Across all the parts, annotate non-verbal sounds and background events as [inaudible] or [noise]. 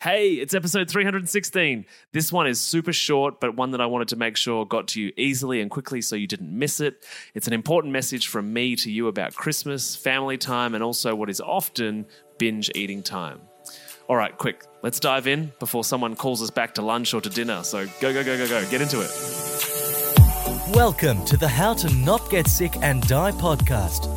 Hey, it's episode 316. This one is super short, but one that I wanted to make sure got to you easily and quickly so you didn't miss it. It's an important message from me to you about Christmas, family time, and also what is often binge eating time. All right, quick, let's dive in before someone calls us back to lunch or to dinner. So go, go, go, go, go, get into it. Welcome to the How to Not Get Sick and Die podcast.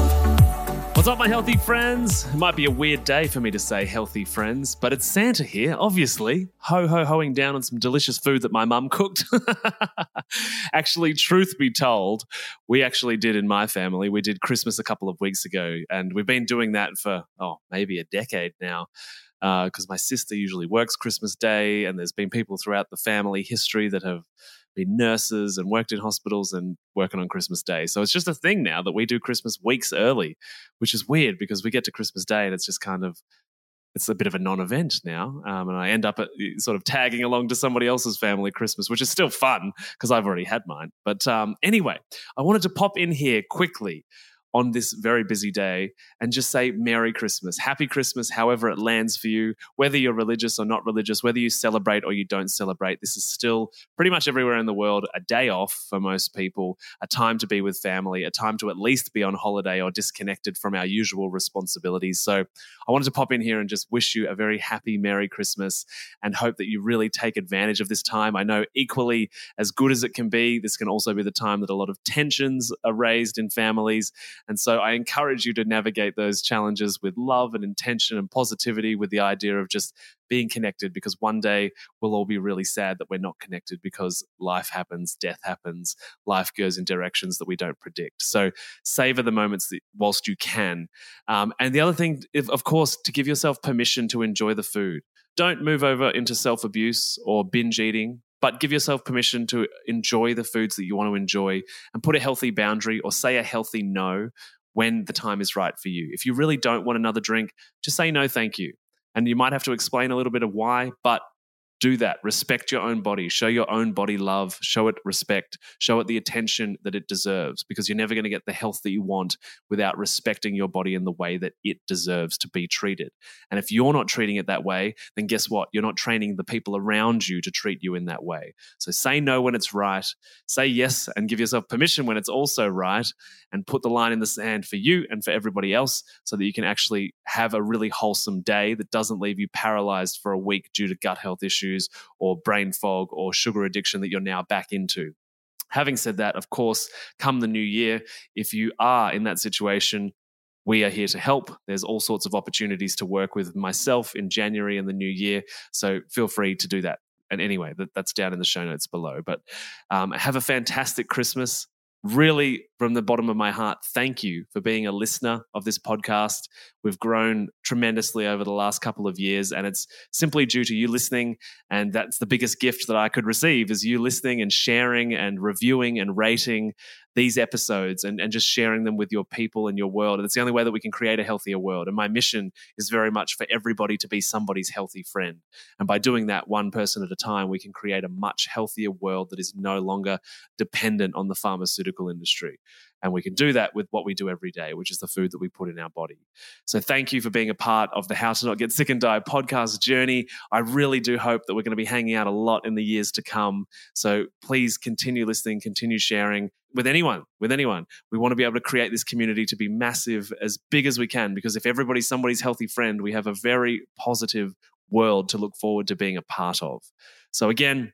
What's up, my healthy friends? It might be a weird day for me to say healthy friends, but it's Santa here, obviously. Ho ho hoing down on some delicious food that my mum cooked. [laughs] actually, truth be told, we actually did in my family. We did Christmas a couple of weeks ago, and we've been doing that for, oh, maybe a decade now because uh, my sister usually works Christmas Day, and there's been people throughout the family history that have been nurses and worked in hospitals and working on Christmas Day. So it's just a thing now that we do Christmas weeks early, which is weird because we get to Christmas Day and it's just kind of it's a bit of a non-event now, um, and I end up at, sort of tagging along to somebody else's family Christmas, which is still fun because I've already had mine. But um, anyway, I wanted to pop in here quickly on this very busy day and just say Merry Christmas, Happy Christmas, however it lands for you, whether you're religious or not religious, whether you celebrate or you don't celebrate. This is still pretty much everywhere in the world a day off for most people, a time to be with family, a time to at least be on holiday or disconnected from our usual responsibilities. So I wanted to pop in here and just wish you a very happy Merry Christmas and hope that you really take advantage of this time. I know equally as good as it can be, this can also be the time that a lot of tensions are raised in families and so I encourage you to navigate those challenges with love and intention and positivity with the idea of just being connected because one day we'll all be really sad that we're not connected because life happens, death happens, life goes in directions that we don't predict. So savor the moments that, whilst you can. Um, and the other thing, if, of course, to give yourself permission to enjoy the food. Don't move over into self abuse or binge eating but give yourself permission to enjoy the foods that you want to enjoy and put a healthy boundary or say a healthy no when the time is right for you. If you really don't want another drink, just say no, thank you. And you might have to explain a little bit of why, but do that. Respect your own body. Show your own body love. Show it respect. Show it the attention that it deserves because you're never going to get the health that you want without respecting your body in the way that it deserves to be treated. And if you're not treating it that way, then guess what? You're not training the people around you to treat you in that way. So say no when it's right. Say yes and give yourself permission when it's also right. And put the line in the sand for you and for everybody else so that you can actually have a really wholesome day that doesn't leave you paralyzed for a week due to gut health issues issues or brain fog or sugar addiction that you're now back into. Having said that, of course, come the new year, if you are in that situation, we are here to help. There's all sorts of opportunities to work with myself in January and the new year. So feel free to do that. And anyway, that, that's down in the show notes below. But um, have a fantastic Christmas really from the bottom of my heart thank you for being a listener of this podcast we've grown tremendously over the last couple of years and it's simply due to you listening and that's the biggest gift that i could receive is you listening and sharing and reviewing and rating these episodes and, and just sharing them with your people and your world. And it's the only way that we can create a healthier world. And my mission is very much for everybody to be somebody's healthy friend. And by doing that one person at a time, we can create a much healthier world that is no longer dependent on the pharmaceutical industry. And we can do that with what we do every day, which is the food that we put in our body. So thank you for being a part of the How to Not Get Sick and Die podcast journey. I really do hope that we're going to be hanging out a lot in the years to come. So please continue listening, continue sharing with anyone, with anyone. We want to be able to create this community to be massive, as big as we can, because if everybody's somebody's healthy friend, we have a very positive world to look forward to being a part of. So again,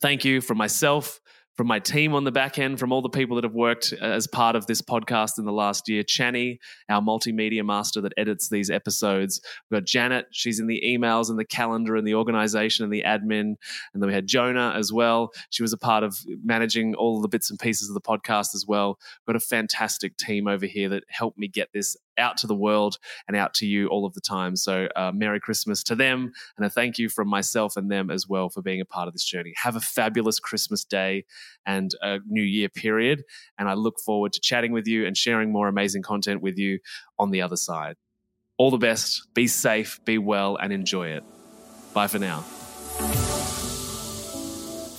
thank you from myself from my team on the back end, from all the people that have worked uh, as part of this podcast in the last year. Chani, our multimedia master that edits these episodes. We've got Janet, she's in the emails and the calendar and the organization and the admin. And then we had Jonah as well. She was a part of managing all the bits and pieces of the podcast as well. We've got a fantastic team over here that helped me get this out to the world and out to you all of the time. So, uh, Merry Christmas to them, and a thank you from myself and them as well for being a part of this journey. Have a fabulous Christmas day and a New Year period. And I look forward to chatting with you and sharing more amazing content with you on the other side. All the best, be safe, be well, and enjoy it. Bye for now.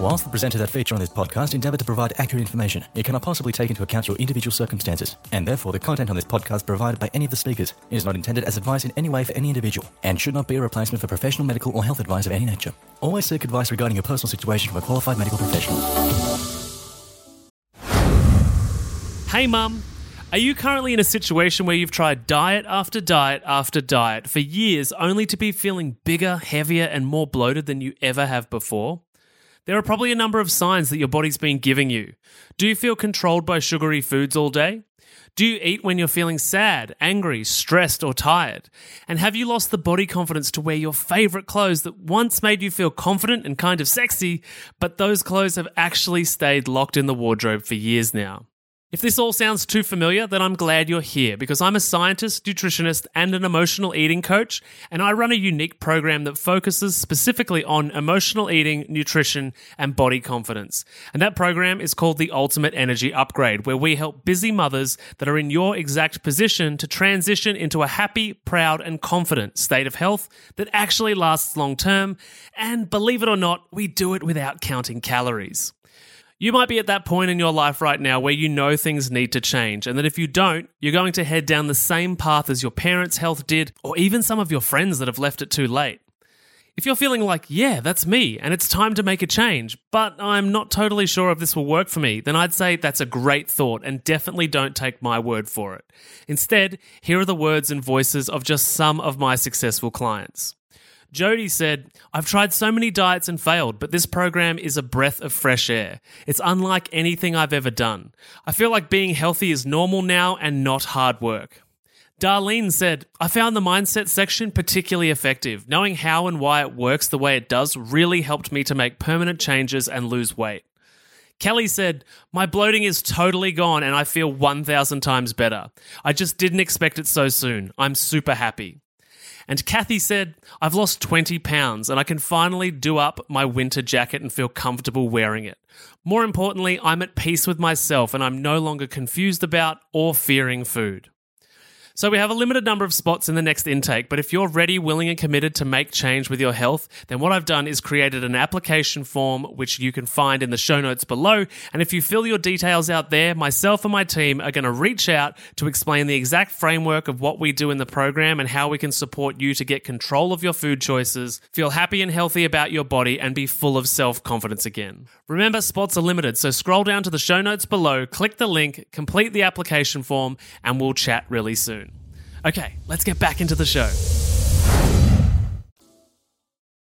Whilst the presenter that feature on this podcast endeavour to provide accurate information, it cannot possibly take into account your individual circumstances, and therefore the content on this podcast provided by any of the speakers is not intended as advice in any way for any individual, and should not be a replacement for professional medical or health advice of any nature. Always seek advice regarding your personal situation from a qualified medical professional. Hey, Mum. Are you currently in a situation where you've tried diet after diet after diet for years only to be feeling bigger, heavier, and more bloated than you ever have before? There are probably a number of signs that your body's been giving you. Do you feel controlled by sugary foods all day? Do you eat when you're feeling sad, angry, stressed, or tired? And have you lost the body confidence to wear your favorite clothes that once made you feel confident and kind of sexy, but those clothes have actually stayed locked in the wardrobe for years now? If this all sounds too familiar, then I'm glad you're here because I'm a scientist, nutritionist, and an emotional eating coach, and I run a unique program that focuses specifically on emotional eating, nutrition, and body confidence. And that program is called the Ultimate Energy Upgrade, where we help busy mothers that are in your exact position to transition into a happy, proud, and confident state of health that actually lasts long term. And believe it or not, we do it without counting calories. You might be at that point in your life right now where you know things need to change, and that if you don't, you're going to head down the same path as your parents' health did, or even some of your friends that have left it too late. If you're feeling like, yeah, that's me, and it's time to make a change, but I'm not totally sure if this will work for me, then I'd say that's a great thought and definitely don't take my word for it. Instead, here are the words and voices of just some of my successful clients. Jody said, I've tried so many diets and failed, but this program is a breath of fresh air. It's unlike anything I've ever done. I feel like being healthy is normal now and not hard work. Darlene said, I found the mindset section particularly effective. Knowing how and why it works the way it does really helped me to make permanent changes and lose weight. Kelly said, My bloating is totally gone and I feel 1,000 times better. I just didn't expect it so soon. I'm super happy. And Kathy said, I've lost 20 pounds and I can finally do up my winter jacket and feel comfortable wearing it. More importantly, I'm at peace with myself and I'm no longer confused about or fearing food. So we have a limited number of spots in the next intake, but if you're ready, willing, and committed to make change with your health, then what I've done is created an application form which you can find in the show notes below. And if you fill your details out there, myself and my team are going to reach out to explain the exact framework of what we do in the program and how we can support you to get control of your food choices, feel happy and healthy about your body, and be full of self confidence again. Remember, spots are limited, so scroll down to the show notes below, click the link, complete the application form, and we'll chat really soon. Okay, let's get back into the show.